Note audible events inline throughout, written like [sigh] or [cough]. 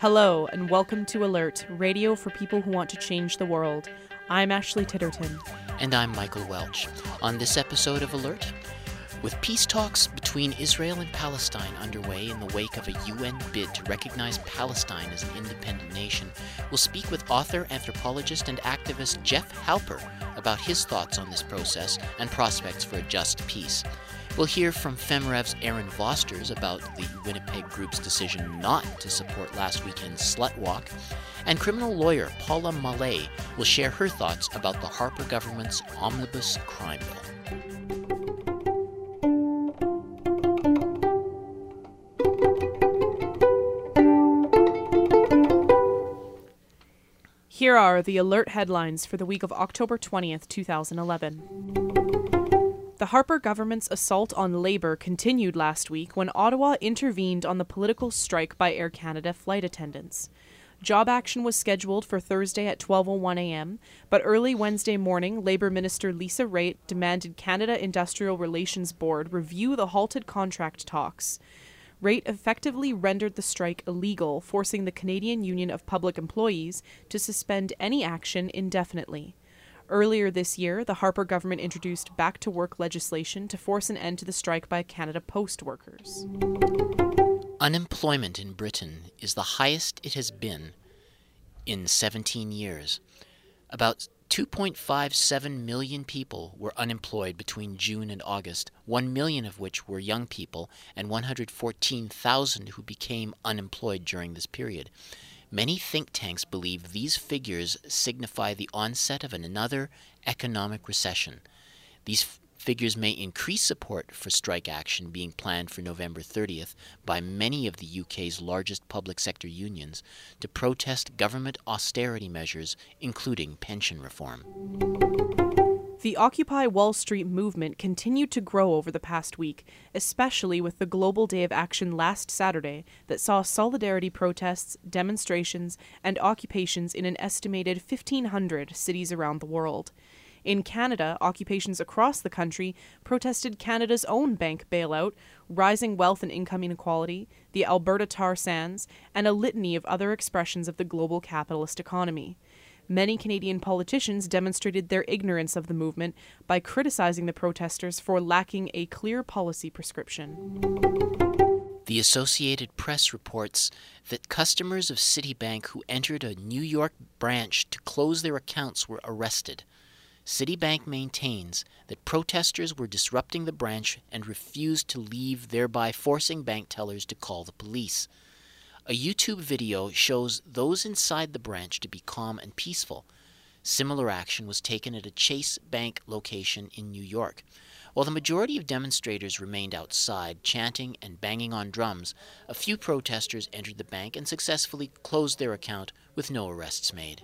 Hello, and welcome to Alert, radio for people who want to change the world. I'm Ashley Titterton. And I'm Michael Welch. On this episode of Alert, with peace talks between Israel and Palestine underway in the wake of a UN bid to recognize Palestine as an independent nation, we'll speak with author, anthropologist, and activist Jeff Halper about his thoughts on this process and prospects for a just peace. We'll hear from FemRev's Erin Vosters about the Winnipeg group's decision not to support last weekend's slut walk. And criminal lawyer Paula Mallea will share her thoughts about the Harper government's omnibus crime bill. Here are the alert headlines for the week of October 20th, 2011. The Harper government's assault on labor continued last week when Ottawa intervened on the political strike by Air Canada flight attendants. Job action was scheduled for Thursday at 12:01 a.m., but early Wednesday morning, Labor Minister Lisa Raitt demanded Canada Industrial Relations Board review the halted contract talks. Raitt effectively rendered the strike illegal, forcing the Canadian Union of Public Employees to suspend any action indefinitely. Earlier this year, the Harper government introduced back to work legislation to force an end to the strike by Canada Post workers. Unemployment in Britain is the highest it has been in 17 years. About 2.57 million people were unemployed between June and August, 1 million of which were young people, and 114,000 who became unemployed during this period. Many think tanks believe these figures signify the onset of another economic recession. These f- figures may increase support for strike action being planned for November 30th by many of the UK's largest public sector unions to protest government austerity measures, including pension reform. The Occupy Wall Street movement continued to grow over the past week, especially with the Global Day of Action last Saturday that saw solidarity protests, demonstrations, and occupations in an estimated 1,500 cities around the world. In Canada, occupations across the country protested Canada's own bank bailout, rising wealth and income inequality, the Alberta tar sands, and a litany of other expressions of the global capitalist economy. Many Canadian politicians demonstrated their ignorance of the movement by criticizing the protesters for lacking a clear policy prescription. The Associated Press reports that customers of Citibank who entered a New York branch to close their accounts were arrested. Citibank maintains that protesters were disrupting the branch and refused to leave, thereby forcing bank tellers to call the police. A YouTube video shows those inside the branch to be calm and peaceful. Similar action was taken at a Chase Bank location in New York. While the majority of demonstrators remained outside, chanting and banging on drums, a few protesters entered the bank and successfully closed their account with no arrests made.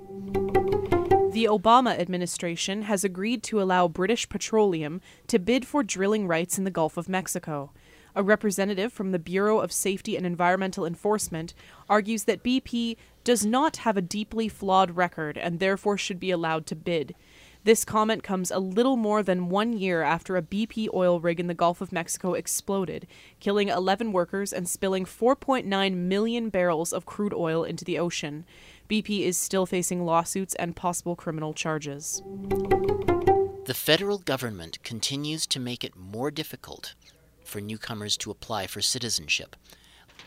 The Obama administration has agreed to allow British Petroleum to bid for drilling rights in the Gulf of Mexico. A representative from the Bureau of Safety and Environmental Enforcement argues that BP does not have a deeply flawed record and therefore should be allowed to bid. This comment comes a little more than one year after a BP oil rig in the Gulf of Mexico exploded, killing 11 workers and spilling 4.9 million barrels of crude oil into the ocean. BP is still facing lawsuits and possible criminal charges. The federal government continues to make it more difficult for newcomers to apply for citizenship.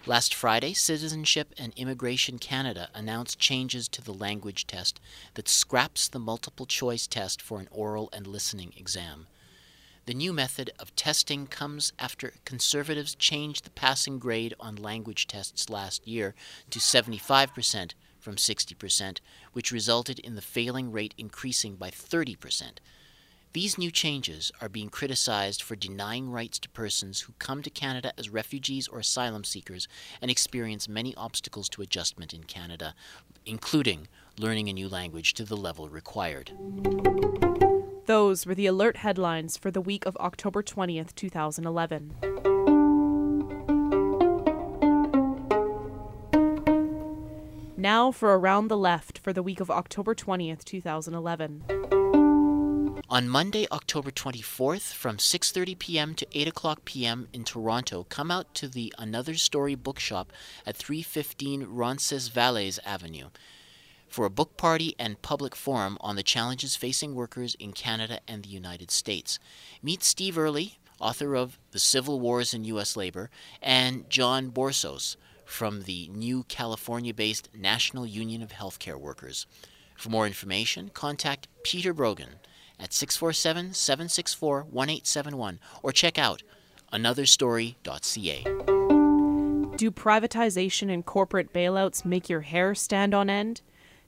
Last Friday, Citizenship and Immigration Canada announced changes to the language test that scraps the multiple choice test for an oral and listening exam. The new method of testing comes after conservatives changed the passing grade on language tests last year to 75% from 60%, which resulted in the failing rate increasing by 30%. These new changes are being criticized for denying rights to persons who come to Canada as refugees or asylum seekers and experience many obstacles to adjustment in Canada, including learning a new language to the level required. Those were the alert headlines for the week of October 20th, 2011. Now for Around the Left for the week of October 20th, 2011. On Monday, October 24th, from 6:30 p.m. to 8 o'clock p.m. in Toronto, come out to the Another Story Bookshop at 315 Roncesvalles Avenue for a book party and public forum on the challenges facing workers in Canada and the United States. Meet Steve Early, author of The Civil Wars in U.S. Labor, and John Borsos from the new California based National Union of Healthcare Workers. For more information, contact Peter Brogan at 647 764 1871 or check out anotherstory.ca. Do privatization and corporate bailouts make your hair stand on end?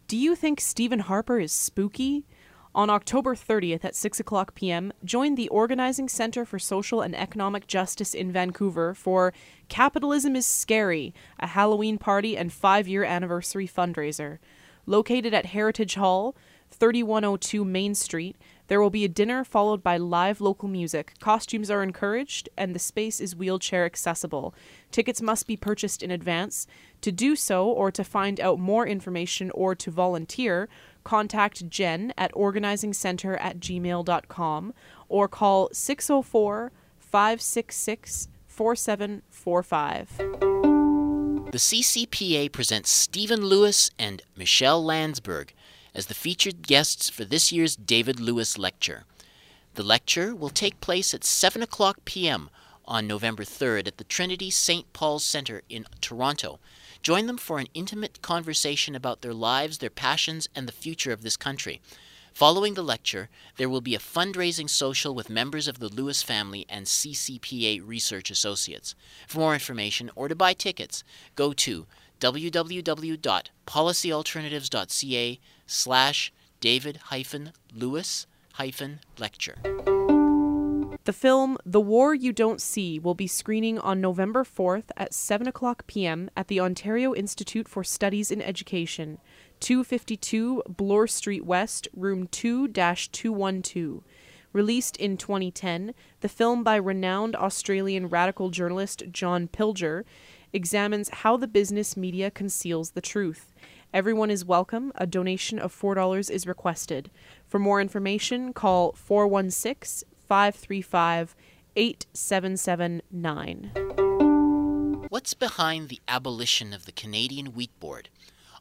Do you think Stephen Harper is spooky? On October 30th at 6 o'clock p.m., join the Organizing Center for Social and Economic Justice in Vancouver for Capitalism is Scary, a Halloween party and five year anniversary fundraiser. Located at Heritage Hall, 3102 Main Street, there will be a dinner followed by live local music. Costumes are encouraged, and the space is wheelchair accessible. Tickets must be purchased in advance. To do so, or to find out more information or to volunteer, contact Jen at organizingcenter at gmail.com or call 604 566 4745. The CCPA presents Stephen Lewis and Michelle Landsberg as the featured guests for this year's David Lewis Lecture. The lecture will take place at 7 o'clock p.m. on November 3rd at the Trinity St. Paul's Center in Toronto. Join them for an intimate conversation about their lives, their passions, and the future of this country. Following the lecture, there will be a fundraising social with members of the Lewis family and CCPA research associates. For more information or to buy tickets, go to www.policyalternatives.ca slash David hyphen Lewis hyphen lecture. The film The War You Don't See will be screening on November 4th at 7 o'clock p.m. at the Ontario Institute for Studies in Education, 252 Bloor Street West, room 2 212. Released in 2010, the film by renowned Australian radical journalist John Pilger examines how the business media conceals the truth. Everyone is welcome. A donation of $4 is requested. For more information, call 416 535 8779. What's behind the abolition of the Canadian Wheat Board?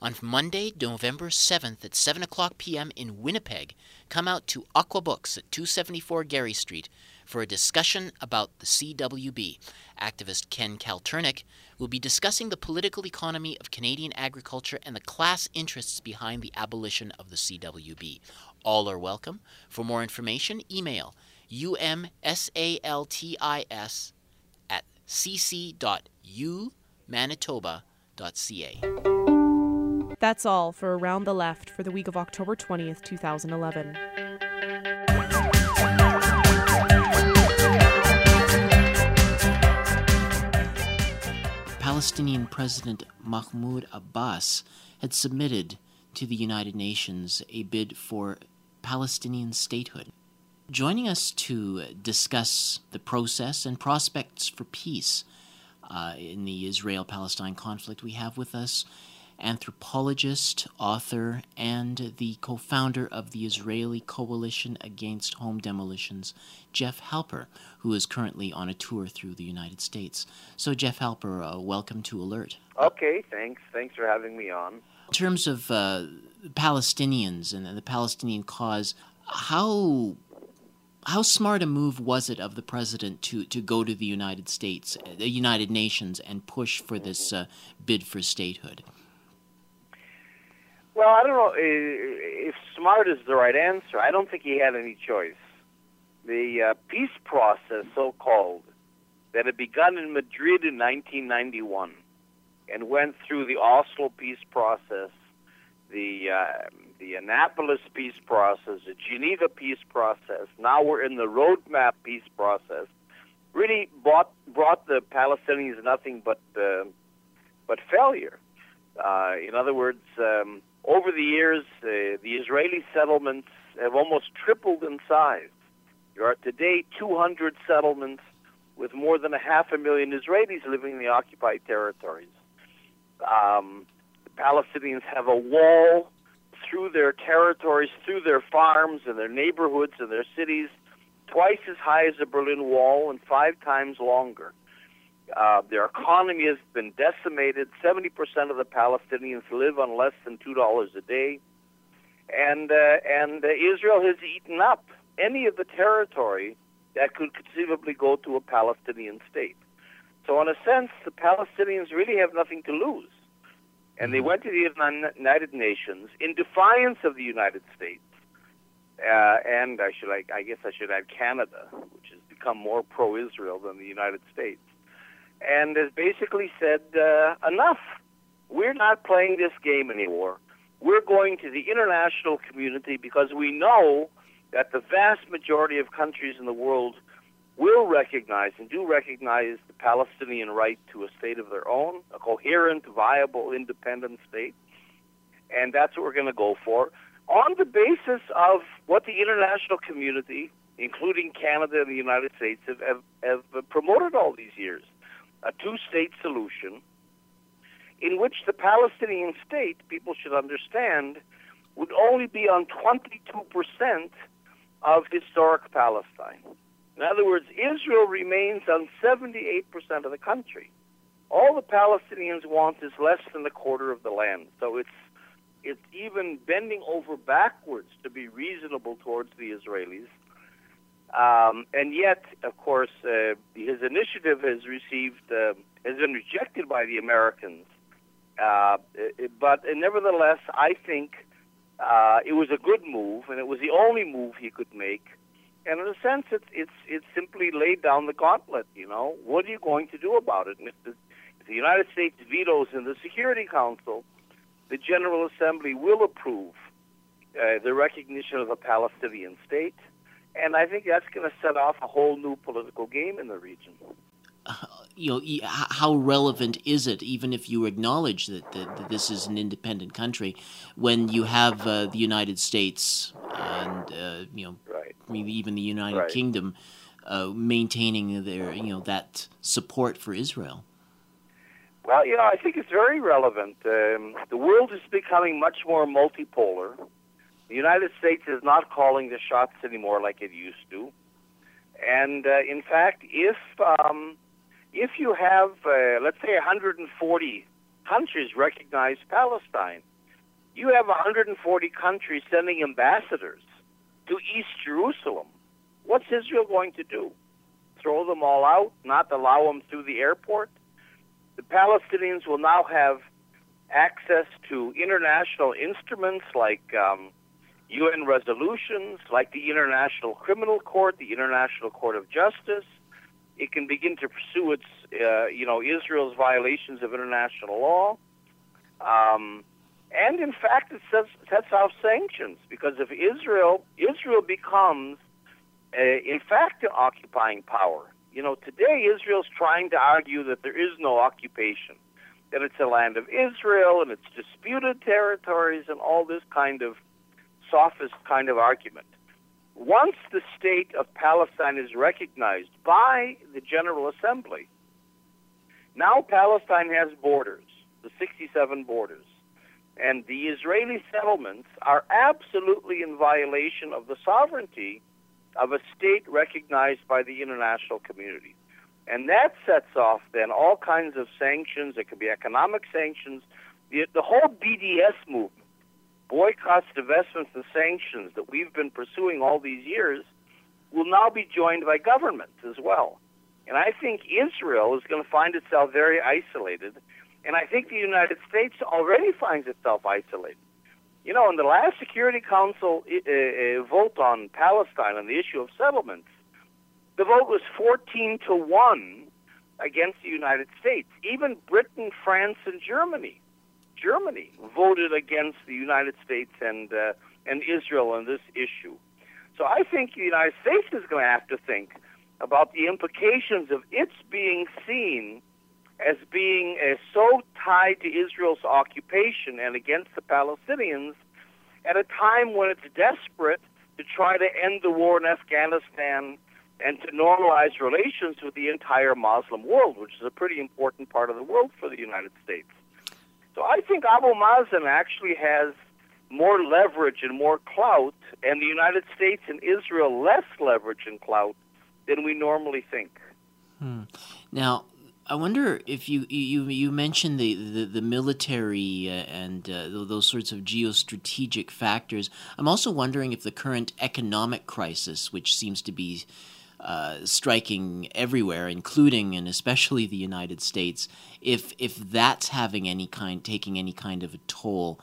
On Monday, November 7th at 7 o'clock p.m. in Winnipeg, come out to Aqua Books at 274 Garry Street for a discussion about the CWB. Activist Ken Kalturnyk will be discussing the political economy of Canadian agriculture and the class interests behind the abolition of the CWB. All are welcome. For more information, email umsaltis at cc.umanitoba.ca. That's all for Around the Left for the week of October 20th, 2011. Palestinian President Mahmoud Abbas had submitted to the United Nations a bid for Palestinian statehood. Joining us to discuss the process and prospects for peace uh, in the Israel Palestine conflict, we have with us anthropologist, author, and the co founder of the Israeli Coalition Against Home Demolitions, Jeff Halper, who is currently on a tour through the United States. So, Jeff Halper, uh, welcome to Alert. Okay, thanks. Thanks for having me on. In terms of uh, Palestinians and the Palestinian cause, how how smart a move was it of the president to, to go to the United States, the United Nations, and push for this uh, bid for statehood? Well, I don't know if smart is the right answer. I don't think he had any choice. The uh, peace process, so called, that had begun in Madrid in 1991 and went through the Oslo peace process, the uh, the Annapolis peace process, the Geneva peace process. Now we're in the roadmap peace process. Really brought brought the Palestinians nothing but uh, but failure. Uh, in other words, um, over the years, uh, the Israeli settlements have almost tripled in size. There are today 200 settlements with more than a half a million Israelis living in the occupied territories. Um, the Palestinians have a wall through their territories, through their farms and their neighborhoods and their cities, twice as high as the Berlin Wall and five times longer. Uh, their economy has been decimated. 70% of the Palestinians live on less than $2 a day. And, uh, and uh, Israel has eaten up any of the territory that could conceivably go to a Palestinian state. So, in a sense, the Palestinians really have nothing to lose. And they mm-hmm. went to the United Nations in defiance of the United States. Uh, and I should, I, I guess, I should add Canada, which has become more pro-Israel than the United States, and has basically said, uh, "Enough! We're not playing this game anymore. We're going to the international community because we know that the vast majority of countries in the world will recognize and do recognize the Palestinian right to a state of their own, a coherent, viable, independent state. And that's what we're going to go for on the basis of what the international community, including Canada and the United States, have, have, have promoted all these years a two state solution in which the Palestinian state, people should understand, would only be on 22% of historic Palestine. In other words, Israel remains on 78% of the country. All the Palestinians want is less than a quarter of the land. So it's it's even bending over backwards to be reasonable towards the Israelis. Um, and yet, of course, uh, his initiative has received uh, has been rejected by the Americans. Uh, but nevertheless, I think uh, it was a good move, and it was the only move he could make. And in a sense, it's it's it's simply laid down the gauntlet. You know, what are you going to do about it? And if the, if the United States vetoes in the Security Council, the General Assembly will approve uh, the recognition of a Palestinian state, and I think that's going to set off a whole new political game in the region you know, how relevant is it, even if you acknowledge that, that, that this is an independent country, when you have uh, the United States and uh, you know, right. maybe even the United right. Kingdom uh, maintaining their you know that support for Israel? Well, you know, I think it's very relevant. Um, the world is becoming much more multipolar. The United States is not calling the shots anymore like it used to. And uh, in fact, if um, if you have, uh, let's say, 140 countries recognize Palestine, you have 140 countries sending ambassadors to East Jerusalem. What's Israel going to do? Throw them all out, not allow them through the airport? The Palestinians will now have access to international instruments like um, UN resolutions, like the International Criminal Court, the International Court of Justice, it can begin to pursue its, uh, you know, Israel's violations of international law. Um, and in fact, it sets, sets off sanctions because if Israel Israel becomes, uh, in fact, an occupying power. You know, today Israel's trying to argue that there is no occupation, that it's a land of Israel and it's disputed territories and all this kind of sophist kind of argument once the state of Palestine is recognized by the General Assembly, now Palestine has borders, the 67 borders, and the Israeli settlements are absolutely in violation of the sovereignty of a state recognized by the international community. And that sets off then all kinds of sanctions. It could be economic sanctions. The, the whole BDS movement boycotts, divestments, and sanctions that we've been pursuing all these years will now be joined by governments as well. And I think Israel is going to find itself very isolated. And I think the United States already finds itself isolated. You know, in the last Security Council uh, vote on Palestine on the issue of settlements, the vote was 14 to 1 against the United States. Even Britain, France, and Germany Germany voted against the United States and uh, and Israel on this issue. So I think the United States is going to have to think about the implications of its being seen as being uh, so tied to Israel's occupation and against the Palestinians at a time when it's desperate to try to end the war in Afghanistan and to normalize relations with the entire Muslim world, which is a pretty important part of the world for the United States. So I think Abu Mazen actually has more leverage and more clout, and the United States and Israel less leverage and clout than we normally think. Hmm. Now, I wonder if you you you mentioned the the, the military uh, and uh, those sorts of geostrategic factors. I'm also wondering if the current economic crisis, which seems to be uh, striking everywhere, including and especially the United States, if if that's having any kind taking any kind of a toll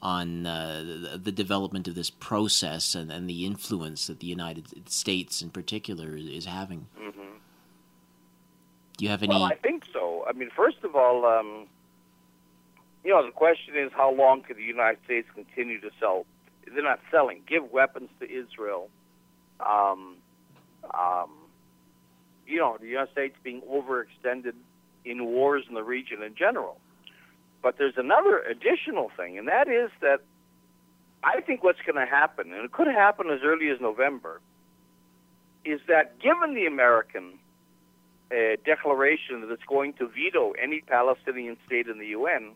on uh, the, the, development of this process and, and, the influence that the United States, in particular, is having. Mm-hmm. Do you have any? Well, I think so. I mean, first of all, um, you know, the question is how long can the United States continue to sell? They're not selling. Give weapons to Israel. Um, um, you know, the United States being overextended in wars in the region in general. But there's another additional thing, and that is that I think what's going to happen, and it could happen as early as November, is that given the American uh, declaration that it's going to veto any Palestinian state in the UN,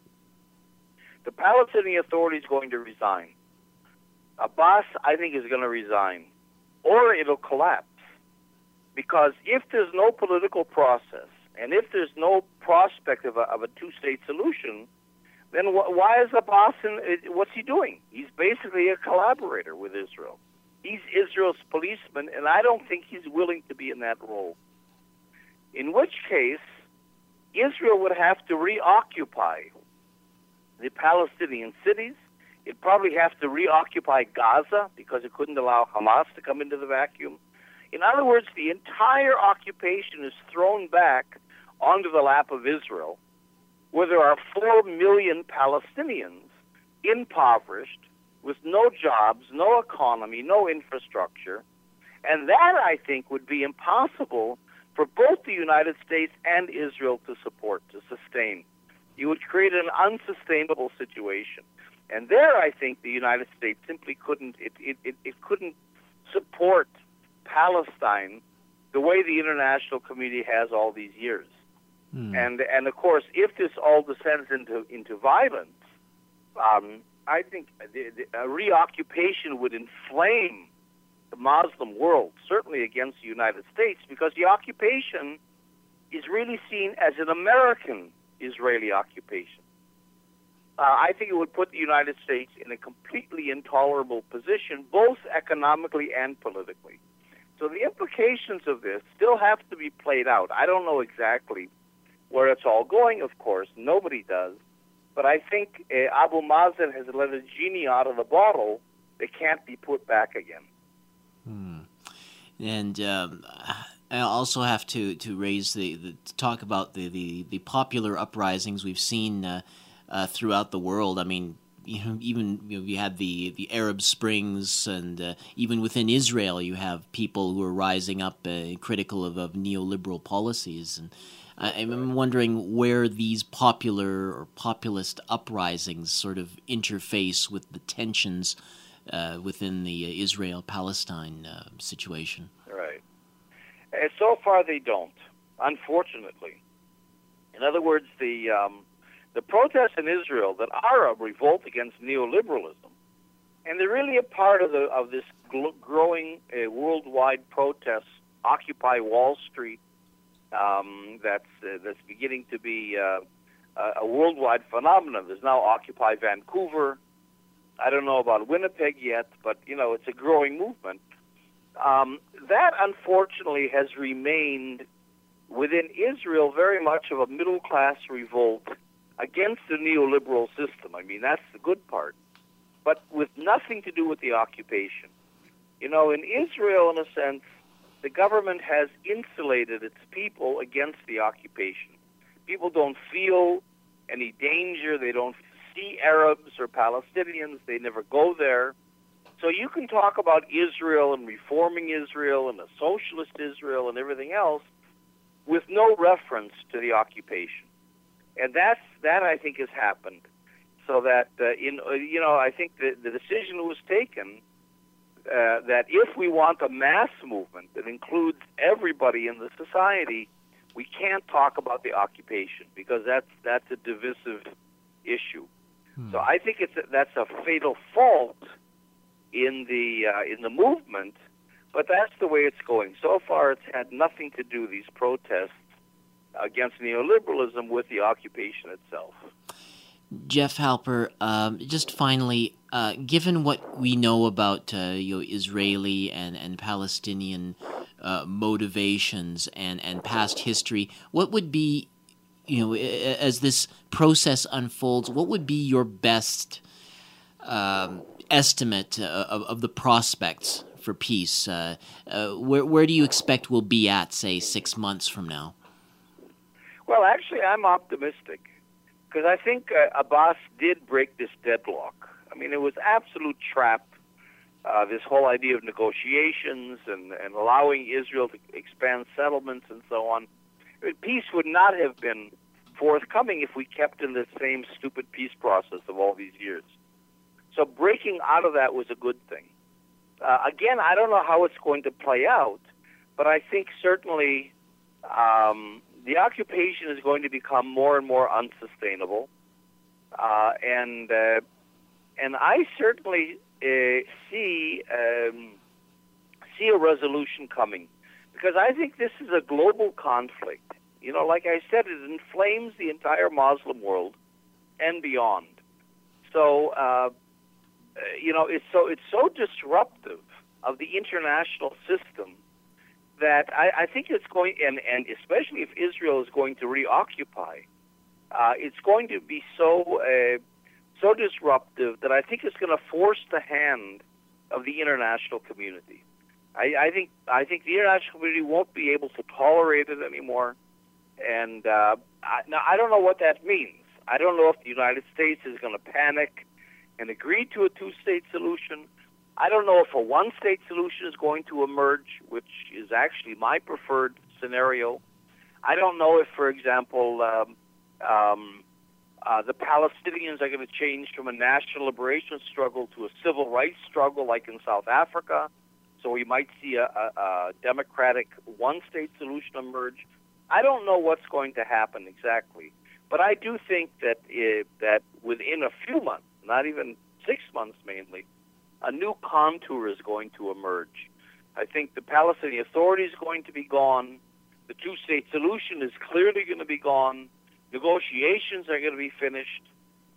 the Palestinian Authority is going to resign. Abbas, I think, is going to resign, or it'll collapse. Because if there's no political process, and if there's no prospect of a, of a two-state solution, then wh- why is Abbas? In, uh, what's he doing? He's basically a collaborator with Israel. He's Israel's policeman, and I don't think he's willing to be in that role. In which case, Israel would have to reoccupy the Palestinian cities. It'd probably have to reoccupy Gaza because it couldn't allow Hamas to come into the vacuum. In other words, the entire occupation is thrown back onto the lap of Israel, where there are four million Palestinians impoverished, with no jobs, no economy, no infrastructure. And that, I think, would be impossible for both the United States and Israel to support, to sustain. You would create an unsustainable situation. And there, I think the United States simply couldn't, it, it, it, it couldn't support Palestine the way the international community has all these years. Mm. And and of course, if this all descends into into violence, um, I think the, the, a reoccupation would inflame the Muslim world, certainly against the United States, because the occupation is really seen as an American Israeli occupation. Uh, I think it would put the United States in a completely intolerable position, both economically and politically. So the implications of this still have to be played out. I don't know exactly where it's all going, of course. Nobody does. But I think uh, Abu Mazen has let a genie out of the bottle that can't be put back again. Hmm. And um, I also have to, to raise the, the to talk about the, the, the popular uprisings we've seen uh, uh, throughout the world. I mean, you know, even you, know, you had the the Arab Springs, and uh, even within Israel, you have people who are rising up uh, critical of, of neoliberal policies. And I'm wondering where these popular or populist uprisings sort of interface with the tensions uh, within the Israel-Palestine uh, situation. Right. And so far, they don't. Unfortunately. In other words, the um, the protests in Israel that are a revolt against neoliberalism, and they're really a part of the of this gl- growing uh, worldwide protest, Occupy Wall Street, um, that's uh, that's beginning to be uh, a worldwide phenomenon. There's now Occupy Vancouver. I don't know about Winnipeg yet, but you know it's a growing movement. Um, that unfortunately has remained within Israel very much of a middle class revolt against the neoliberal system. I mean, that's the good part, but with nothing to do with the occupation. You know, in Israel, in a sense, the government has insulated its people against the occupation. People don't feel any danger. They don't see Arabs or Palestinians. They never go there. So you can talk about Israel and reforming Israel and a socialist Israel and everything else with no reference to the occupation and that's that I think has happened. So that uh, in uh, you know I think the the decision was taken uh, that if we want a mass movement that includes everybody in the society, we can't talk about the occupation because that's that's a divisive issue. Hmm. So I think it's a, that's a fatal fault in the uh, in the movement, but that's the way it's going. So far, it's had nothing to do these protests against neoliberalism with the occupation itself. Jeff Halper, um, just finally, uh, given what we know about uh, you know, Israeli and, and Palestinian uh, motivations and, and past history, what would be, you know, as this process unfolds, what would be your best um, estimate uh, of, of the prospects for peace? Uh, uh, where, where do you expect we'll be at, say, six months from now? Well, actually, I'm optimistic because I think uh, Abbas did break this deadlock. I mean, it was absolute trap. Uh, this whole idea of negotiations and, and allowing Israel to expand settlements and so on. I mean, peace would not have been forthcoming if we kept in the same stupid peace process of all these years. So breaking out of that was a good thing. Uh, again, I don't know how it's going to play out, but I think certainly um, the occupation is going to become more and more unsustainable, uh, and uh, and I certainly uh, see um, see a resolution coming because I think this is a global conflict. You know, like I said, it inflames the entire Muslim world and beyond. So, uh, you know, it's so it's so disruptive of the international system that I, I think it's going, and, and especially if Israel is going to reoccupy, uh, it's going to be so uh, so disruptive that I think it's going to force the hand of the international community. I, I think I think the international community won't be able to tolerate it anymore, and uh, I, now I don't know what that means. I don't know if the United States is going to panic and agree to a two-state solution. I don't know if a one state solution is going to emerge, which is actually my preferred scenario. I don't know if, for example, um, um, uh, the Palestinians are going to change from a national liberation struggle to a civil rights struggle like in South Africa. So we might see a, a, a democratic one state solution emerge. I don't know what's going to happen exactly, but I do think that, it, that within a few months, not even six months mainly, a new contour is going to emerge. I think the Palestinian Authority is going to be gone. The two state solution is clearly going to be gone. Negotiations are going to be finished.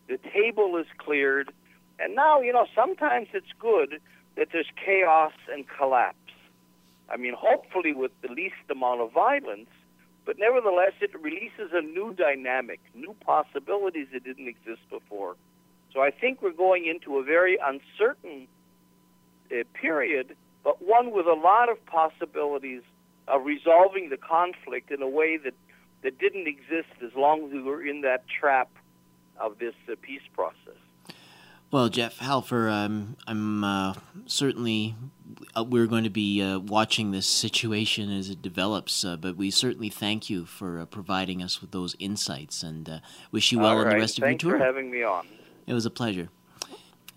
The table is cleared. And now, you know, sometimes it's good that there's chaos and collapse. I mean, hopefully with the least amount of violence, but nevertheless, it releases a new dynamic, new possibilities that didn't exist before. So I think we're going into a very uncertain uh, period, but one with a lot of possibilities of resolving the conflict in a way that, that didn't exist as long as we were in that trap of this uh, peace process. Well, Jeff Halper, um, I'm uh, certainly uh, we're going to be uh, watching this situation as it develops, uh, but we certainly thank you for uh, providing us with those insights and uh, wish you well All in the rest Thanks of your tour. Thanks for having me on. It was a pleasure.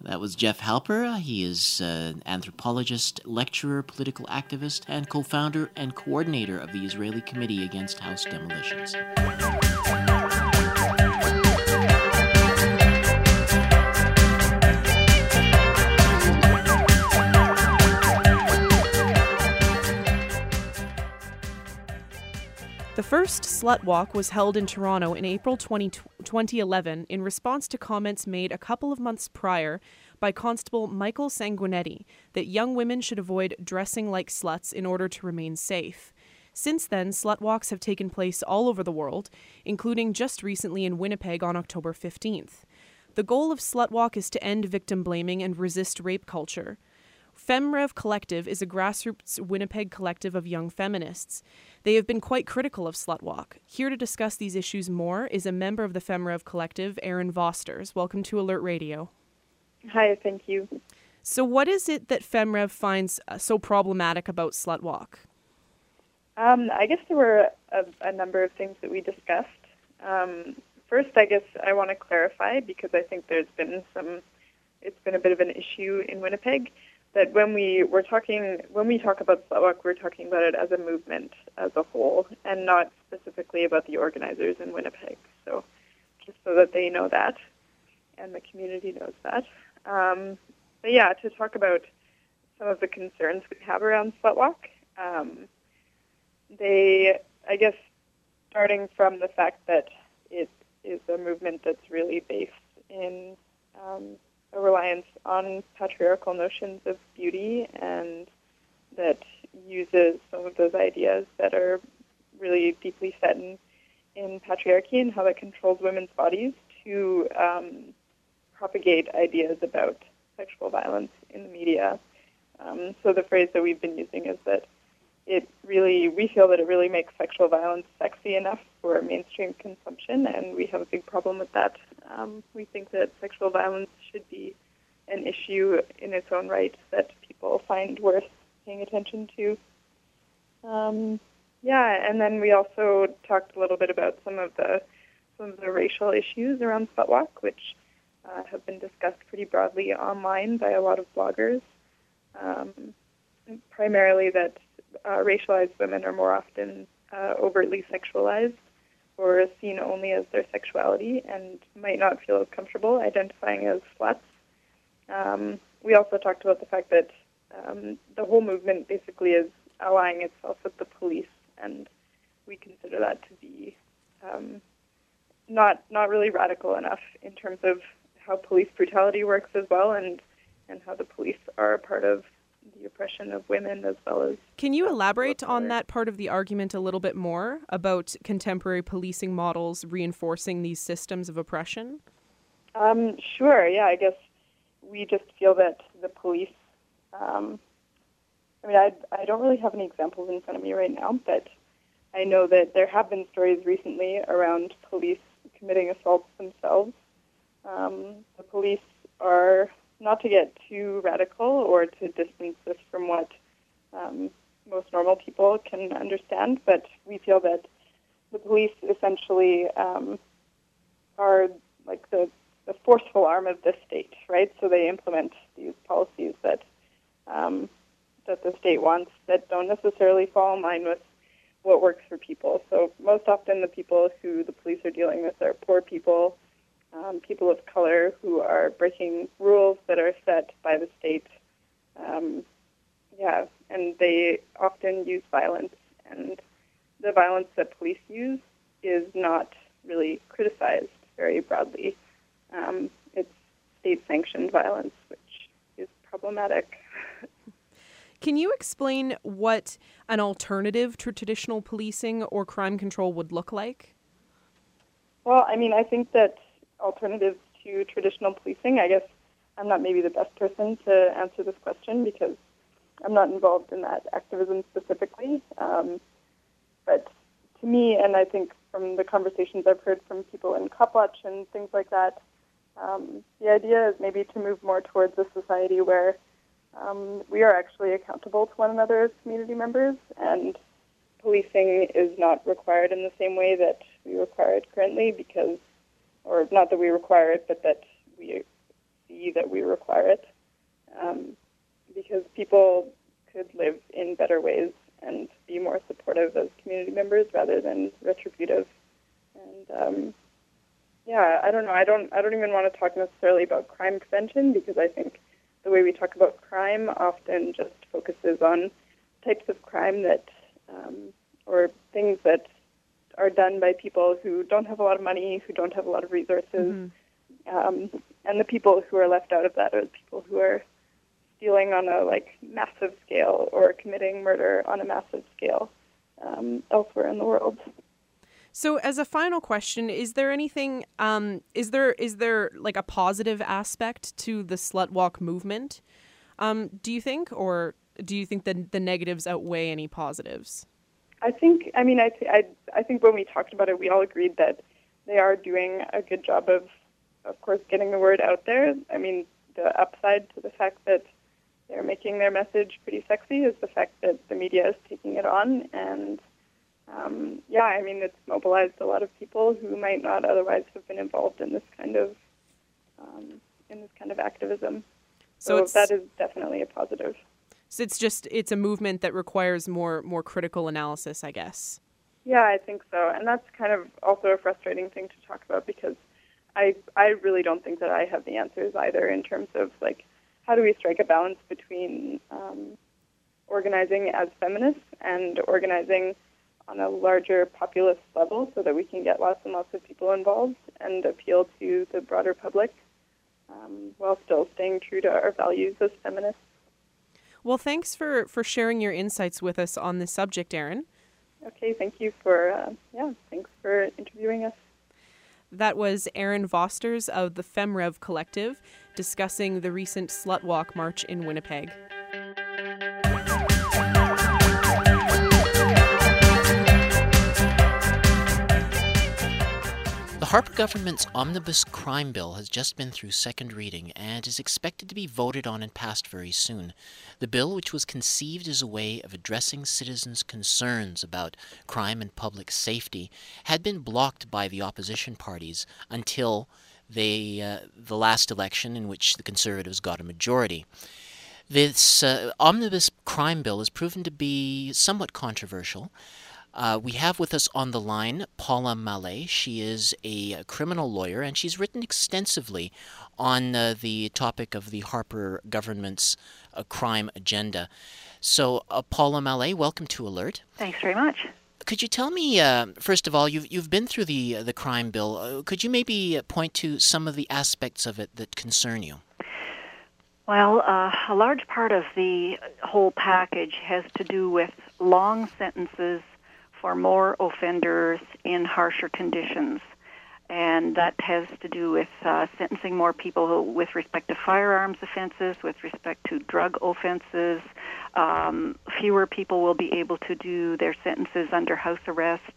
That was Jeff Halper. He is uh, an anthropologist, lecturer, political activist, and co founder and coordinator of the Israeli Committee Against House Demolitions. The first Slut Walk was held in Toronto in April 20, 2011 in response to comments made a couple of months prior by Constable Michael Sanguinetti that young women should avoid dressing like sluts in order to remain safe. Since then, slut walks have taken place all over the world, including just recently in Winnipeg on October 15th. The goal of Slut Walk is to end victim blaming and resist rape culture. FemRev Collective is a grassroots Winnipeg collective of young feminists. They have been quite critical of Slutwalk. Here to discuss these issues more is a member of the FemRev Collective, Erin Vosters. Welcome to Alert Radio. Hi, thank you. So, what is it that FemRev finds uh, so problematic about Slutwalk? Um, I guess there were a, a, number of things that we discussed. Um, first, I guess I want to clarify because I think there's been some, it's been a bit of an issue in Winnipeg that when we were talking when we talk about Slutwalk, we're talking about it as a movement as a whole, and not specifically about the organizers in Winnipeg. So, just so that they know that. and the community knows that. Um, but yeah, to talk about some of the concerns we have around Slutwalk, um, they, I guess, starting from the fact that it is a movement that's really based in um, a reliance on patriarchal notions of beauty and that uses some of those ideas that are really deeply set in, in patriarchy and how that controls women's bodies to um, propagate ideas about sexual violence in the media. Um, so the phrase that we've been using is that it really, we feel that it really makes sexual violence sexy enough for mainstream consumption, and we have a big problem with that. Um, we think that sexual violence should be an issue in its own right that people find worth paying attention to. Um, yeah, and then we also talked a little bit about some of the some of the racial issues around Slutwalk, which uh, have been discussed pretty broadly online by a lot of bloggers. Um, primarily that uh, racialized women are more often uh, overtly sexualized or seen only as their sexuality and might not feel as comfortable identifying as sluts. Um, we also talked about the fact that um, the whole movement basically is allying itself with the police, and we consider that to be um, not not really radical enough in terms of how police brutality works as well, and and how the police are a part of the oppression of women as well as. Can you elaborate on that part of the argument a little bit more about contemporary policing models reinforcing these systems of oppression? Um, sure. Yeah, I guess we just feel that the police. Um, I mean, I, I don't really have any examples in front of me right now, but I know that there have been stories recently around police committing assaults themselves. Um, the police are not to get too radical or to distance this from what um, most normal people can understand, but we feel that the police essentially um, are like the, the forceful arm of the state, right? So they implement these policies that um, that the state wants that don't necessarily fall in line with what works for people. So most often the people who the police are dealing with are poor people um, people of color who are breaking rules that are set by the state. Um, yeah, and they often use violence, and the violence that police use is not really criticized very broadly. Um, it's state sanctioned violence, which is problematic. [laughs] Can you explain what an alternative to traditional policing or crime control would look like? Well, I mean, I think that alternatives to traditional policing. I guess I'm not maybe the best person to answer this question because I'm not involved in that activism specifically. Um, but to me, and I think from the conversations I've heard from people in Copwatch and things like that, um, the idea is maybe to move more towards a society where um, we are actually accountable to one another as community members, and policing is not required in the same way that we require it currently because or not that we require it, but that we see that we require it, um, because people could live in better ways and be more supportive as community members rather than retributive. And um, yeah, I don't know. I don't. I don't even want to talk necessarily about crime prevention because I think the way we talk about crime often just focuses on types of crime that um, or things that are done by people who don't have a lot of money, who don't have a lot of resources, mm-hmm. um, and the people who are left out of that are the people who are stealing on a like massive scale or committing murder on a massive scale um, elsewhere in the world. So, as a final question, is there anything? Um, is there is there like a positive aspect to the slut walk movement? Um, do you think, or do you think that the negatives outweigh any positives? I think, I mean, I, th- I, I think when we talked about it, we all agreed that they are doing a good job of, of course, getting the word out there. I mean, the upside to the fact that they're making their message pretty sexy is the fact that the media is taking it on. And um, yeah, I mean, it's mobilized a lot of people who might not otherwise have been involved in this kind of um, in this kind of activism. So, so that is definitely a positive. So it's just it's a movement that requires more more critical analysis, I guess. Yeah, I think so, and that's kind of also a frustrating thing to talk about because I I really don't think that I have the answers either in terms of like how do we strike a balance between um, organizing as feminists and organizing on a larger populist level so that we can get lots and lots of people involved and appeal to the broader public um, while still staying true to our values as feminists. Well, thanks for, for sharing your insights with us on this subject, Erin. Okay, thank you for uh, yeah, thanks for interviewing us. That was Erin Vosters of the FemRev Collective discussing the recent Slut Walk March in Winnipeg. Harper government's omnibus crime bill has just been through second reading and is expected to be voted on and passed very soon. The bill, which was conceived as a way of addressing citizens' concerns about crime and public safety, had been blocked by the opposition parties until they, uh, the last election in which the Conservatives got a majority. This uh, omnibus crime bill has proven to be somewhat controversial. Uh, we have with us on the line Paula Mallea. She is a criminal lawyer and she's written extensively on uh, the topic of the Harper government's uh, crime agenda. So, uh, Paula Mallea, welcome to Alert. Thanks very much. Could you tell me, uh, first of all, you've, you've been through the, uh, the crime bill. could you maybe point to some of the aspects of it that concern you? Well, uh, a large part of the whole package has to do with long sentences for more offenders in harsher conditions. And that has to do with uh, sentencing more people with respect to firearms offenses, with respect to drug offenses. Um, fewer people will be able to do their sentences under house arrest.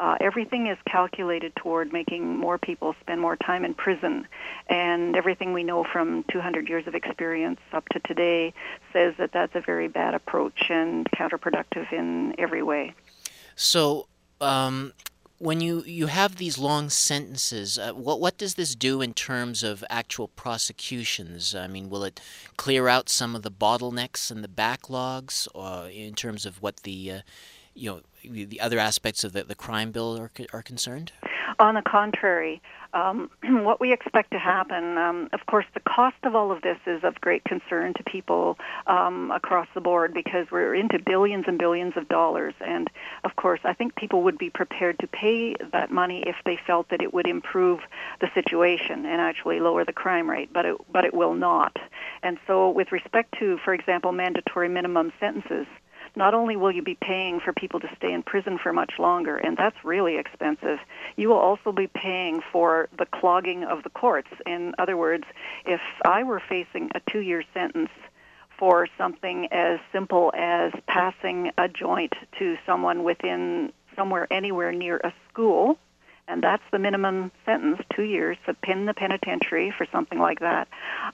Uh, everything is calculated toward making more people spend more time in prison. And everything we know from 200 years of experience up to today says that that's a very bad approach and counterproductive in every way. So, um, when you, you have these long sentences, uh, what what does this do in terms of actual prosecutions? I mean, will it clear out some of the bottlenecks and the backlogs, uh, in terms of what the uh, you know the other aspects of the, the crime bill are, are concerned? On the contrary, um, [clears throat] what we expect to happen, um, of course, the cost of all of this is of great concern to people um, across the board because we're into billions and billions of dollars. And of course, I think people would be prepared to pay that money if they felt that it would improve the situation and actually lower the crime rate, but it, but it will not. And so, with respect to, for example, mandatory minimum sentences, not only will you be paying for people to stay in prison for much longer, and that's really expensive, you will also be paying for the clogging of the courts. In other words, if I were facing a two year sentence, for something as simple as passing a joint to someone within somewhere anywhere near a school, and that's the minimum sentence, two years, to pin the penitentiary for something like that.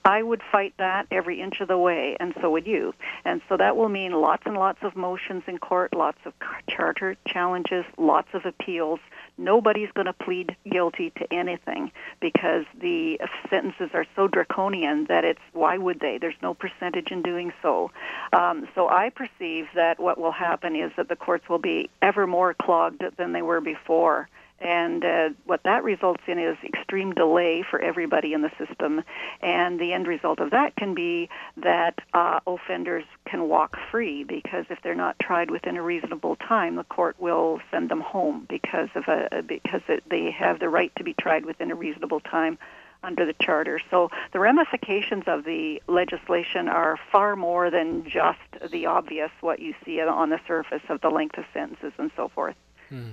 I would fight that every inch of the way, and so would you. And so that will mean lots and lots of motions in court, lots of charter challenges, lots of appeals. Nobody's going to plead guilty to anything because the sentences are so draconian that it's why would they? There's no percentage in doing so. Um, so I perceive that what will happen is that the courts will be ever more clogged than they were before. And uh, what that results in is extreme delay for everybody in the system. And the end result of that can be that uh, offenders can walk free because if they're not tried within a reasonable time, the court will send them home because of a because it, they have the right to be tried within a reasonable time under the charter. So the ramifications of the legislation are far more than just the obvious what you see on the surface of the length of sentences and so forth. Hmm.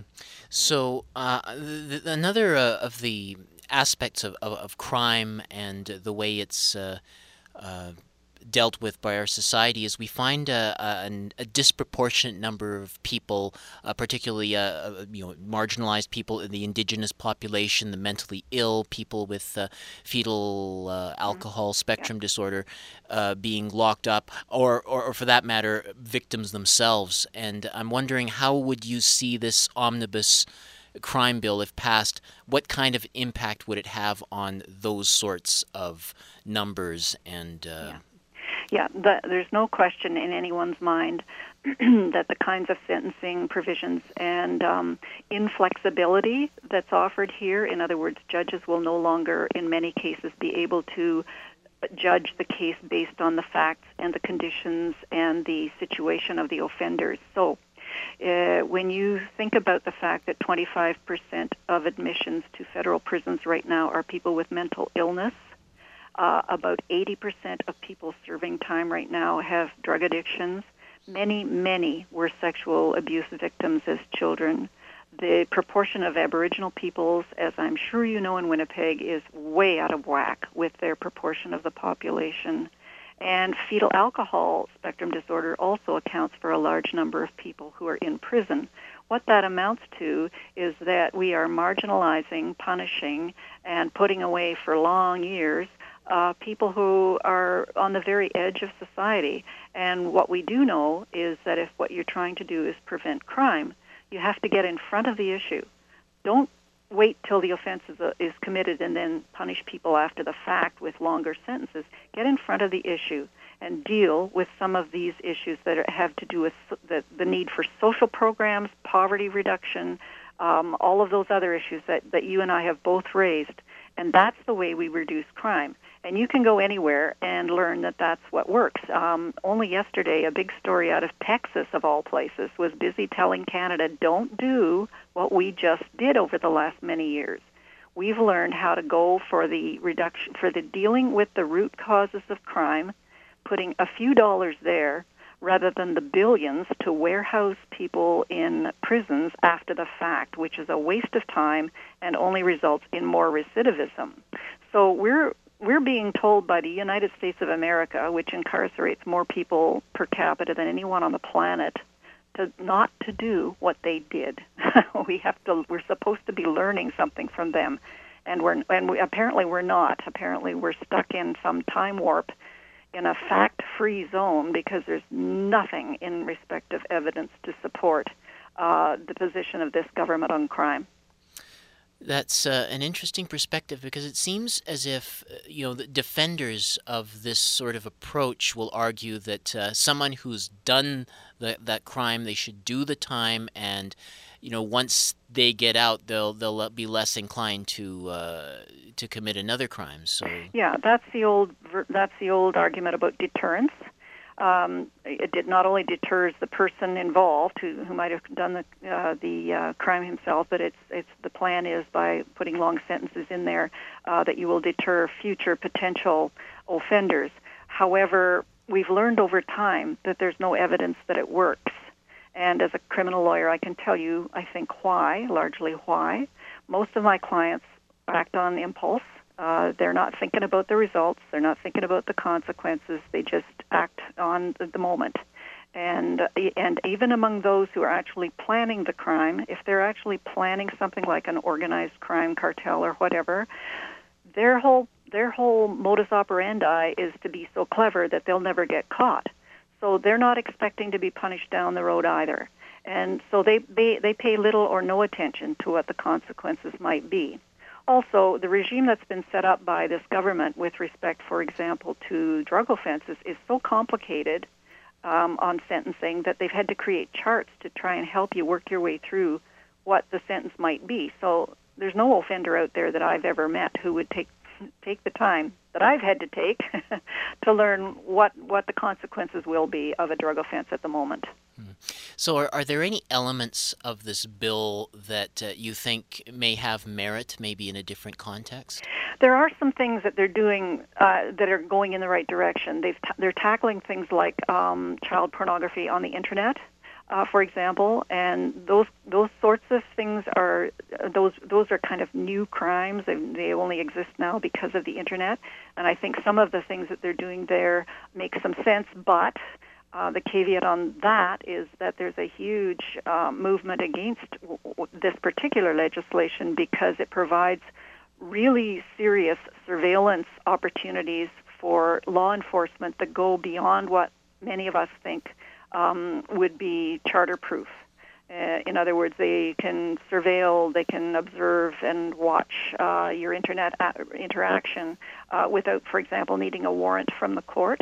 So uh, th- another uh, of the aspects of, of, of, crime and the way it's uh, uh dealt with by our society is we find a, a, a disproportionate number of people, uh, particularly uh, uh, you know marginalized people the indigenous population, the mentally ill, people with uh, fetal uh, mm-hmm. alcohol spectrum disorder, uh, being locked up, or, or, or for that matter, victims themselves. And I'm wondering how would you see this omnibus crime bill, if passed, what kind of impact would it have on those sorts of numbers and uh, yeah. Yeah, the, there's no question in anyone's mind [clears throat] that the kinds of sentencing provisions and um, inflexibility that's offered here, in other words, judges will no longer, in many cases, be able to judge the case based on the facts and the conditions and the situation of the offenders. So, uh, when you think about the fact that 25% of admissions to federal prisons right now are people with mental illness, uh, about 80% of people serving time right now have drug addictions. Many, many were sexual abuse victims as children. The proportion of Aboriginal peoples, as I'm sure you know in Winnipeg, is way out of whack with their proportion of the population. And fetal alcohol spectrum disorder also accounts for a large number of people who are in prison. What that amounts to is that we are marginalizing, punishing, and putting away for long years uh, people who are on the very edge of society. And what we do know is that if what you're trying to do is prevent crime, you have to get in front of the issue. Don't wait till the offense is, uh, is committed and then punish people after the fact with longer sentences. Get in front of the issue and deal with some of these issues that are, have to do with the, the need for social programs, poverty reduction, um, all of those other issues that, that you and I have both raised. And that's the way we reduce crime. And you can go anywhere and learn that that's what works. Um, only yesterday, a big story out of Texas, of all places, was busy telling Canada, don't do what we just did over the last many years. We've learned how to go for the reduction, for the dealing with the root causes of crime, putting a few dollars there rather than the billions to warehouse people in prisons after the fact, which is a waste of time and only results in more recidivism. So we're we're being told by the United States of America, which incarcerates more people per capita than anyone on the planet, to not to do what they did. [laughs] we have to. We're supposed to be learning something from them, and we're and we, apparently we're not. Apparently we're stuck in some time warp, in a fact-free zone because there's nothing in respect of evidence to support uh, the position of this government on crime. That's uh, an interesting perspective because it seems as if uh, you know the defenders of this sort of approach will argue that uh, someone who's done the, that crime they should do the time and you know once they get out they'll they'll be less inclined to uh, to commit another crime. So yeah, that's the old that's the old argument about deterrence um, it did not only deters the person involved who, who might have done the uh, the uh, crime himself, but it's it's the plan is by putting long sentences in there uh, that you will deter future potential offenders. However, we've learned over time that there's no evidence that it works. And as a criminal lawyer, I can tell you, I think why, largely why. Most of my clients act on impulse uh, they're not thinking about the results. They're not thinking about the consequences. They just act on the moment. And and even among those who are actually planning the crime, if they're actually planning something like an organized crime cartel or whatever, their whole their whole modus operandi is to be so clever that they'll never get caught. So they're not expecting to be punished down the road either. And so they, they, they pay little or no attention to what the consequences might be. Also, the regime that's been set up by this government with respect, for example, to drug offenses is so complicated um, on sentencing that they've had to create charts to try and help you work your way through what the sentence might be. So there's no offender out there that I've ever met who would take [laughs] take the time that I've had to take [laughs] to learn what what the consequences will be of a drug offense at the moment. Hmm. So, are, are there any elements of this bill that uh, you think may have merit, maybe in a different context? There are some things that they're doing uh, that are going in the right direction. They've t- they're tackling things like um, child pornography on the internet. Uh, for example, and those those sorts of things are those those are kind of new crimes. They, they only exist now because of the internet, and I think some of the things that they're doing there make some sense. But uh, the caveat on that is that there's a huge uh, movement against w- w- this particular legislation because it provides really serious surveillance opportunities for law enforcement that go beyond what many of us think um, would be charter proof. Uh, in other words, they can surveil, they can observe and watch uh, your internet a- interaction uh, without, for example, needing a warrant from the court.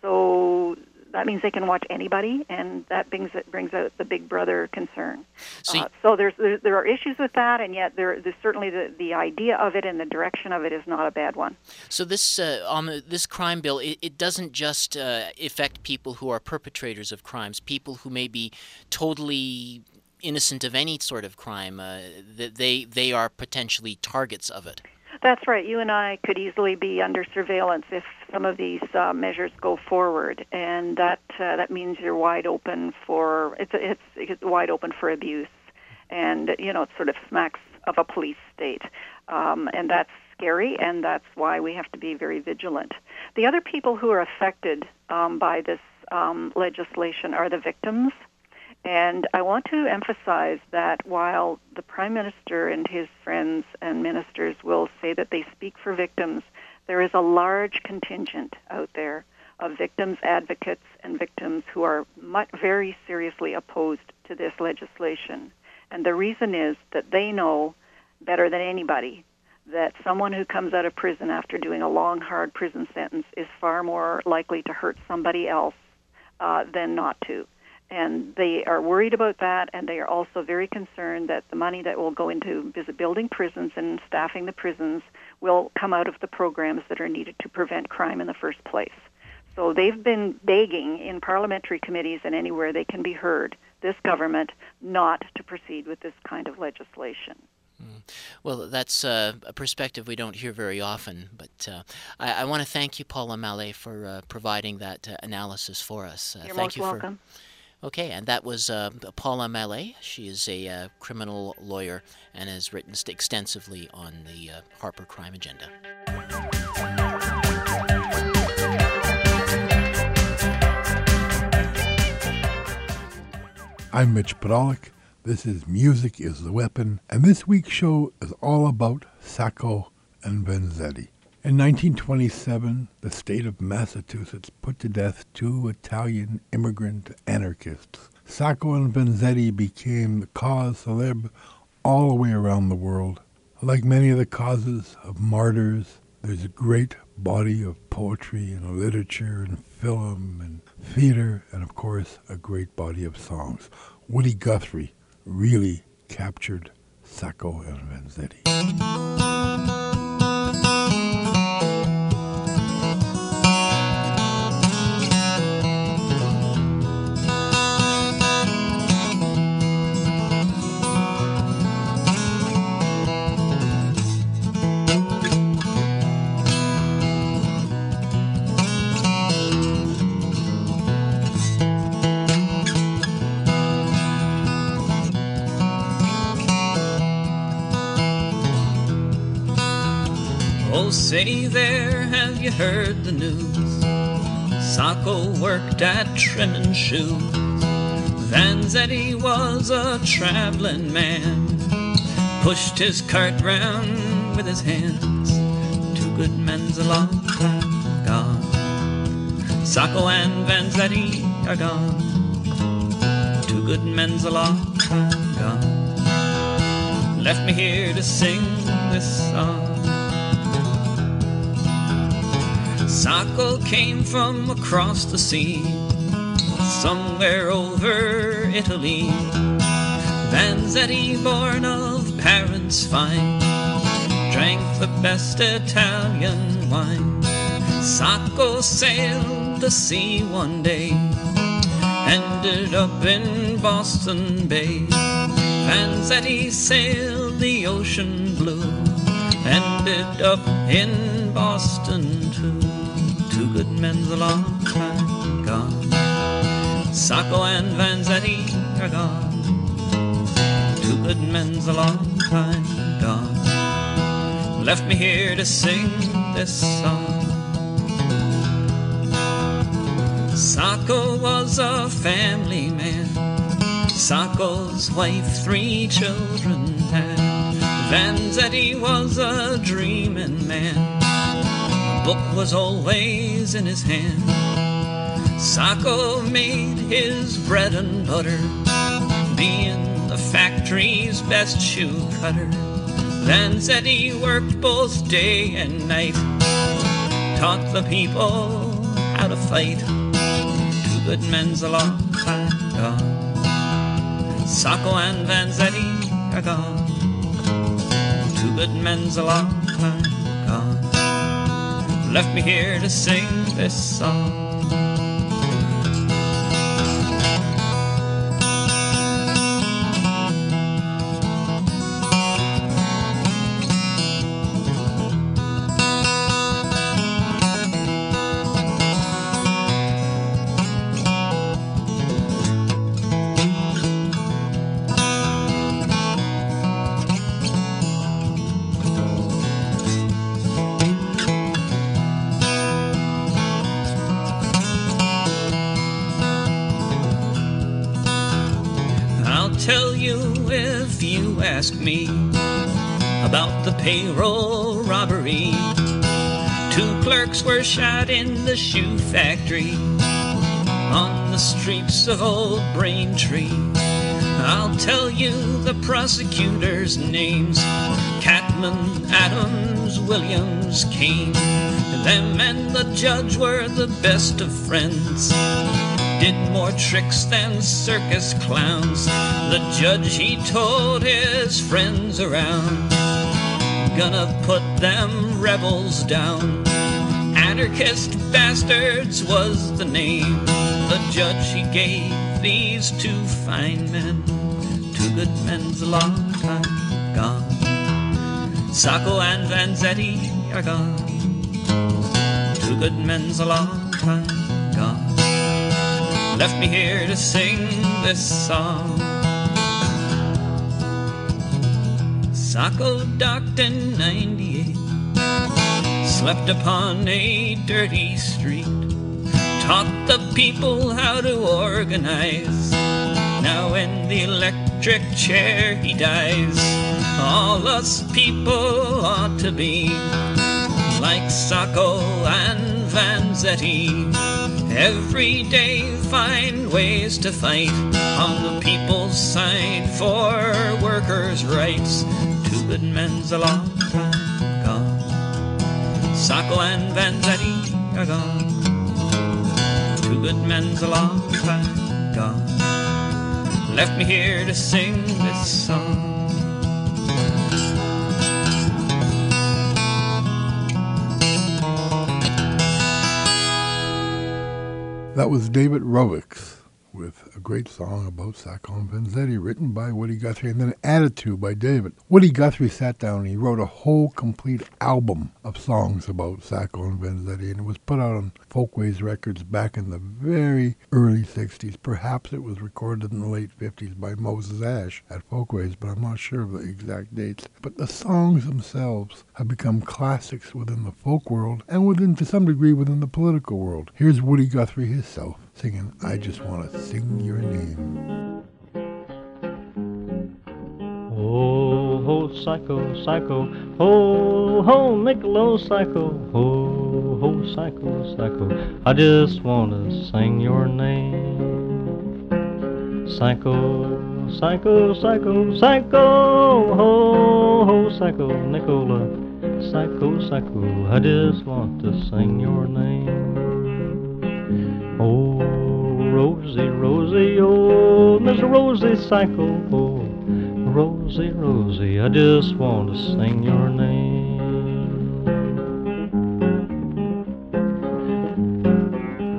So that means they can watch anybody, and that brings it brings out the Big Brother concern. So, uh, so there's there, there are issues with that, and yet there there's certainly the the idea of it and the direction of it is not a bad one. So this uh, um, this crime bill it, it doesn't just uh, affect people who are perpetrators of crimes, people who may be totally innocent of any sort of crime. Uh, they they are potentially targets of it. That's right. You and I could easily be under surveillance if some of these uh, measures go forward, and that uh, that means you're wide open for it's it's, it's wide open for abuse, and you know it sort of smacks of a police state, um, and that's scary, and that's why we have to be very vigilant. The other people who are affected um, by this um, legislation are the victims. And I want to emphasize that while the Prime Minister and his friends and ministers will say that they speak for victims, there is a large contingent out there of victims advocates and victims who are much, very seriously opposed to this legislation. And the reason is that they know better than anybody that someone who comes out of prison after doing a long, hard prison sentence is far more likely to hurt somebody else uh, than not to and they are worried about that and they are also very concerned that the money that will go into building prisons and staffing the prisons will come out of the programs that are needed to prevent crime in the first place. So they've been begging in parliamentary committees and anywhere they can be heard this government not to proceed with this kind of legislation. Hmm. Well, that's uh, a perspective we don't hear very often, but uh, I, I want to thank you, Paula Mallea, for uh, providing that uh, analysis for us. Uh, You're thank most you welcome. For, Okay, and that was uh, Paula Mallea. She is a uh, criminal lawyer and has written extensively on the uh, Harper crime agenda. I'm Mitch Podolak. This is Music is the Weapon, and this week's show is all about Sacco and Vanzetti. In 1927, the state of Massachusetts put to death two Italian immigrant anarchists. Sacco and Vanzetti became the cause célèbre all the way around the world. Like many of the causes of martyrs, there's a great body of poetry and literature and film and theater, and of course, a great body of songs. Woody Guthrie really captured Sacco and Vanzetti. Say there, have you heard the news? Sacco worked at trimming shoes. Vanzetti was a traveling man, pushed his cart round with his hands. Two good men's a long time gone. Sacco and Vanzetti are gone. Two good men's a long time gone. Left me here to sing this song. Sacco came from across the sea, somewhere over Italy. Vanzetti, born of parents fine, drank the best Italian wine. Sacco sailed the sea one day, ended up in Boston Bay. Vanzetti sailed the ocean blue, ended up in Boston too good men's a long time gone. Sacco and Vanzetti are gone. Two good men's a long time gone. Left me here to sing this song. Sacco was a family man. Sacco's wife, three children had. Vanzetti was a dreaming man book was always in his hand. Sacco made his bread and butter, being the factory's best shoe cutter. Vanzetti worked both day and night, taught the people how to fight. Two good men's a long time gone. Sacco and Vanzetti are gone. Two good men's a long time. Left me here to sing this song. In the shoe factory on the streets of Old Braintree. I'll tell you the prosecutors' names Katzman, Adams, Williams, Kane. Them and the judge were the best of friends did more tricks than circus clowns. The judge, he told his friends around, gonna put them rebels down. Anarchist bastards was the name. The judge, he gave these two fine men. Two good men's a long time gone. Sacco and Vanzetti are gone. Two good men's a long time gone. left me here to sing this song. Sacco docked in 98, slept upon a dirty street, taught the people how to organize. Now in the electric chair he dies. All us people ought to be like Sacco and Vanzetti Every day find ways to fight on the people's side for workers' rights. Two good men's a long time. Sacco and Vanzetti are gone. Two good men's a long time gone. Left me here to sing this song. That was David Rovics with a great song about Sacco Vanzetti written by Woody Guthrie and then added to by David. Woody Guthrie sat down and he wrote a whole complete album of songs about Sacco and Vanzetti and it was put out on Folkways Records back in the very early 60s. Perhaps it was recorded in the late 50s by Moses Asch at Folkways, but I'm not sure of the exact dates. But the songs themselves have become classics within the folk world and within, to some degree, within the political world. Here's Woody Guthrie himself singing I Just Want to Sing Your Name. Oh, ho, Sacco, Sacco, ho, ho, Nicola, Sacco, ho, ho, Sacco, Sacco, I just want to sing your name. Sacco, Sacco, Sacco, Sacco, ho, ho, Sacco, Nicola, Sacco, Sacco, I just want to sing your name. Rosie, Rosie, oh, Miss Rosie Sacco, oh, Rosie, Rosie, I just want to sing your name.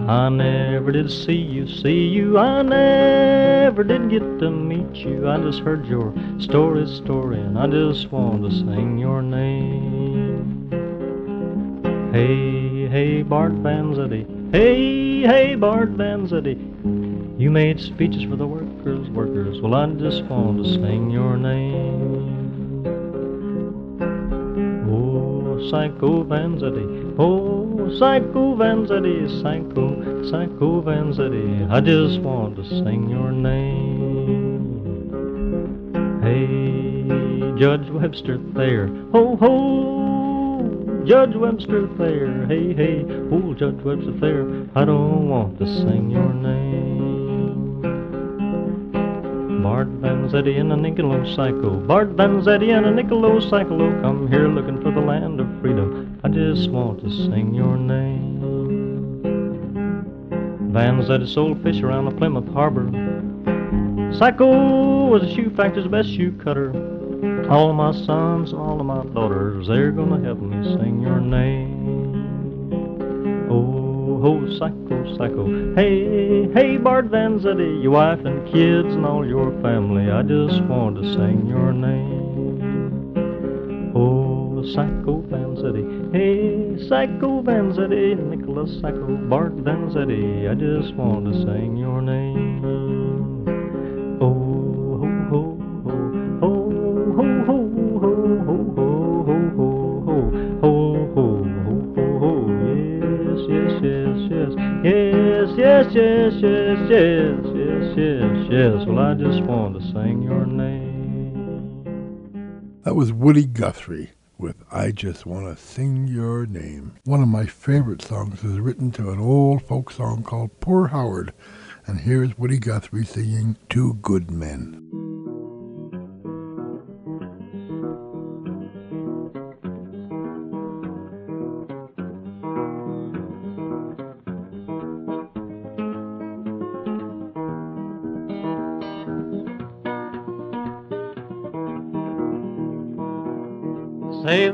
I never did see you, see you, I never did get to meet you. I just heard your story, story, and I just want to sing your name. Hey, hey, Bart Vanzetti. Hey, hey, Bart Van Vanzetti, you made speeches for the workers, workers. Well, oh, oh, I just want to sing your name. Oh, Sacco Vanzetti, oh, Sacco Vanzetti, Sacco, Sacco Vanzetti, I just want to sing your name. Hey, Judge Webster Thayer, ho, ho. Judge Webster Thayer, hey, hey, old Judge Webster Thayer, I don't want to sing your name. Bart Vanzetti and a Nicola Sacco, Bart Vanzetti and a Nicola Sacco, come here looking for the land of freedom. I just want to sing your name. Vanzetti sold fish around the Plymouth Harbor. Sacco was a shoe factory's best shoe cutter. All of my sons, all of my daughters, they're gonna help me sing your name. Oh, ho, Sacco, Sacco. Hey, hey, Bart Van Vanzetti, your wife and kids and all your family, I just want to sing your name. Oh, Sacco Van Vanzetti. Hey, Sacco Van Vanzetti, Nicholas Sacco, Bart Vanzetti, I just want to sing your name. yes, yes, yes, yes, yes, yes. Well, I just want to sing your name. That was Woody Guthrie with I Just Want to Sing Your Name. One of my favorite songs is written to an old folk song called Poor Howard. And here's Woody Guthrie singing Two Good Men.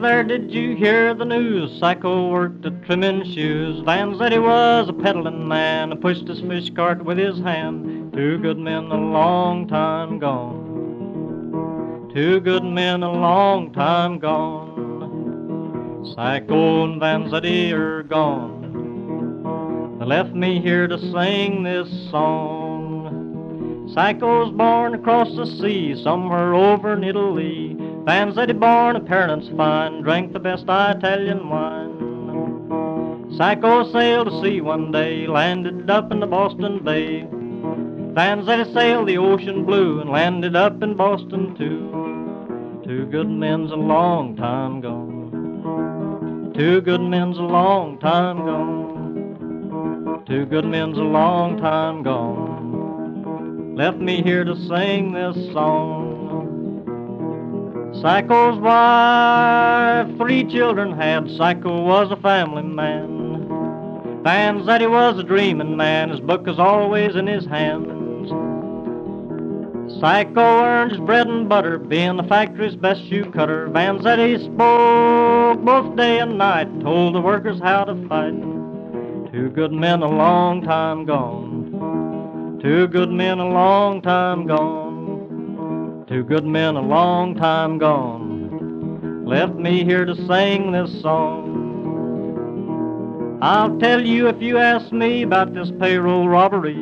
There, did you hear the news? Sacco worked at trimming shoes. Vanzetti was a peddling man, and pushed his fish cart with his hand. Two good men a long time gone. Two good men a long time gone. Sacco and Vanzetti are gone. They left me here to sing this song. Sacco's born across the sea, somewhere over in Italy. Vanzetti born of parents fine, drank the best Italian wine. Sacco sailed to sea one day, landed up in the Boston Bay. Vanzetti sailed the ocean blue and landed up in Boston too. Two good men's a long time gone. Two good men's a long time gone. Two good men's a long time gone. Left me here to sing this song. Sacco's wife, three children had. Sacco was a family man. Vanzetti was a dreaming man. His book is always in his hands. Sacco earned his bread and butter, being the factory's best shoe cutter. Vanzetti spoke both day and night, told the workers how to fight. Two good men a long time gone. Two good men a long time gone. Two good men a long time gone left me here to sing this song. I'll tell you if you ask me about this payroll robbery.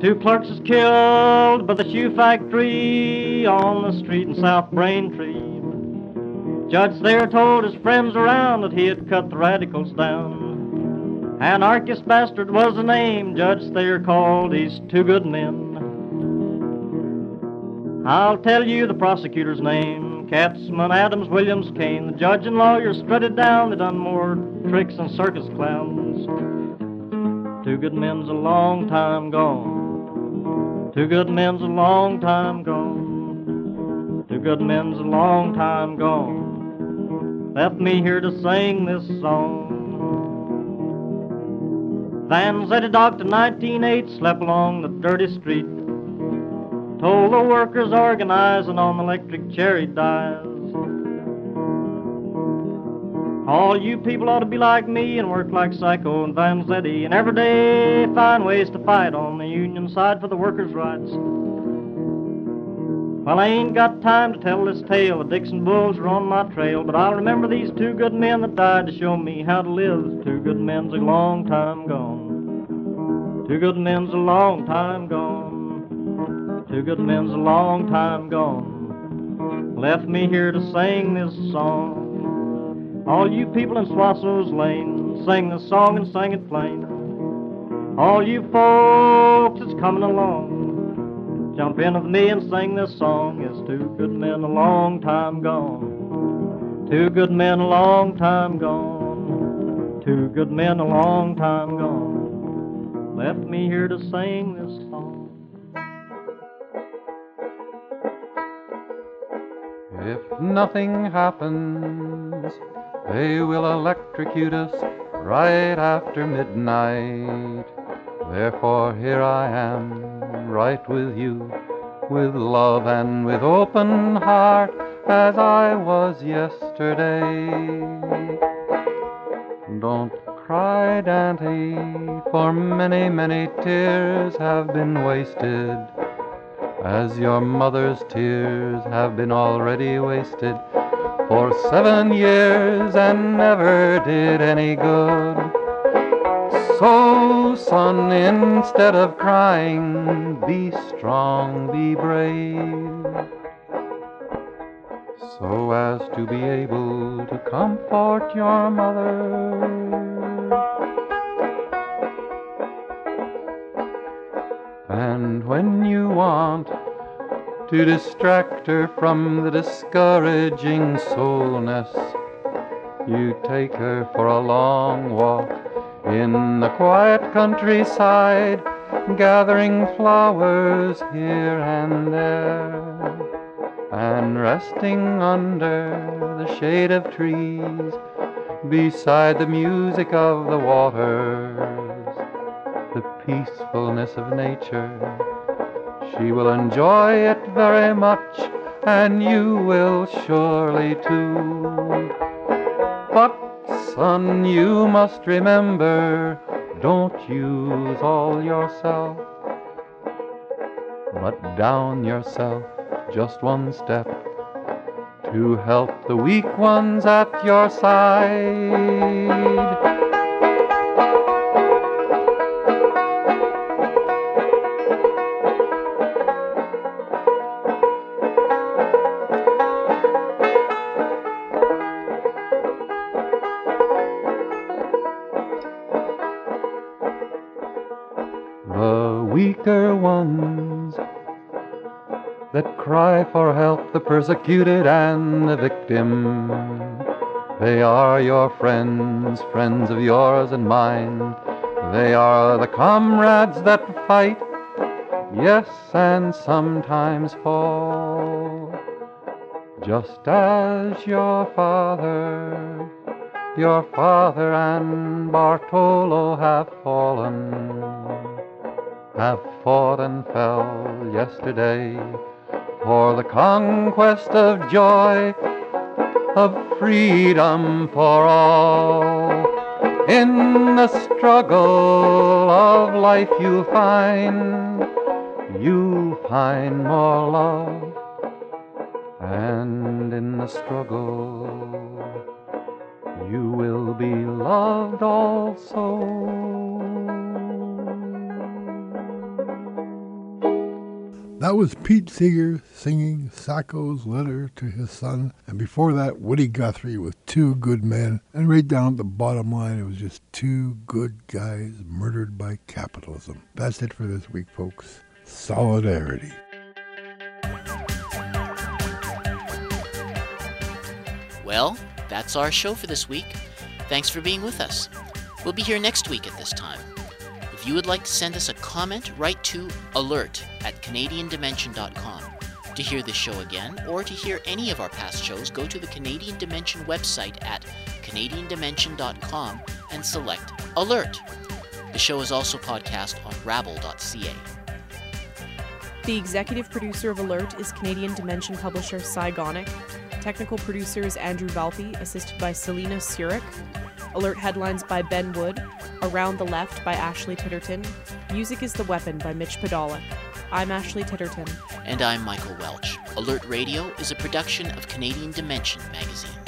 Two clerks is killed by the shoe factory on the street in South Braintree. Judge there told his friends around that he had cut the radicals down. Anarchist bastard was the name Judge Thayer called these two good men. I'll tell you the prosecutor's name. Katzman, Adams, Williams, Kane. The judge and lawyer strutted down. They done more tricks than circus clowns. Two good men's a long time gone. Two good men's a long time gone. Two good men's a long time gone. Left me here to sing this song. Vanzetti doctor 198 slept along the dirty street. Told the workers organizing on electric cherry dies. All you people ought to be like me and work like Sacco and Vanzetti and every day find ways to fight on the union side for the workers' rights. Well, I ain't got time to tell this tale. The Dixon Bulls are on my trail, but I'll remember these two good men that died to show me how to live. Two good men's a long time gone. Two good men's a long time gone. Two good men's a long time gone. Left me here to sing this song. All you people in Swasso's Lane, sing this song and sing it plain. All you folks that's coming along, jump in with me and sing this song. It's two good men a long time gone. Two good men a long time gone. Two good men a long time gone. Left me here to sing this If nothing happens, they will electrocute us right after midnight. Therefore, here I am, right with you, with love and with open heart, as I was yesterday. Don't cry, Dante, for many, many tears have been wasted, as your mother's tears have been already wasted for seven years and never did any good. So, son, instead of crying, be strong, be brave, so as to be able to comfort your mother. And when you want to distract her from the discouraging soulness. You take her for a long walk in the quiet countryside, gathering flowers here and there, and resting under the shade of trees beside the music of the waters, the peacefulness of nature she will enjoy it very much, and you will surely too. But, son, you must remember, don't use all yourself. but down yourself just one step to help the weak ones at your side. Cry for help, the persecuted and the victim. They are your friends, friends of yours and mine. They are the comrades that fight, yes, and sometimes fall. Just as your father, your father and Bartolo have fallen have fought and fell yesterday for the conquest of joy, of freedom for all. In the struggle of life you'll find, you'll find more love. And in the struggle, you will be loved also. That was Pete Seeger singing Sacco's letter to his son, and before that, Woody Guthrie with Two Good Men. And right down at the bottom line, it was just two good guys murdered by capitalism. That's it for this week, folks. Solidarity. Well, that's our show for this week. Thanks for being with us. We'll be here next week at this time. If you would like to send us a comment, write to alert at CanadianDimension.com. To hear this show again or to hear any of our past shows, go to the Canadian Dimension website at CanadianDimension.com and select Alert. The show is also podcast on rabble.ca. The executive producer of Alert is Canadian Dimension publisher Cy Gonick. Technical producer is Andrew Valpy, assisted by Selena Surik. Alert headlines by Ben Wood. Around the Left by Ashley Titterton. Music is the Weapon by Mitch Podolak. I'm Ashley Titterton. And I'm Michael Welch. Alert Radio is a production of Canadian Dimension magazine.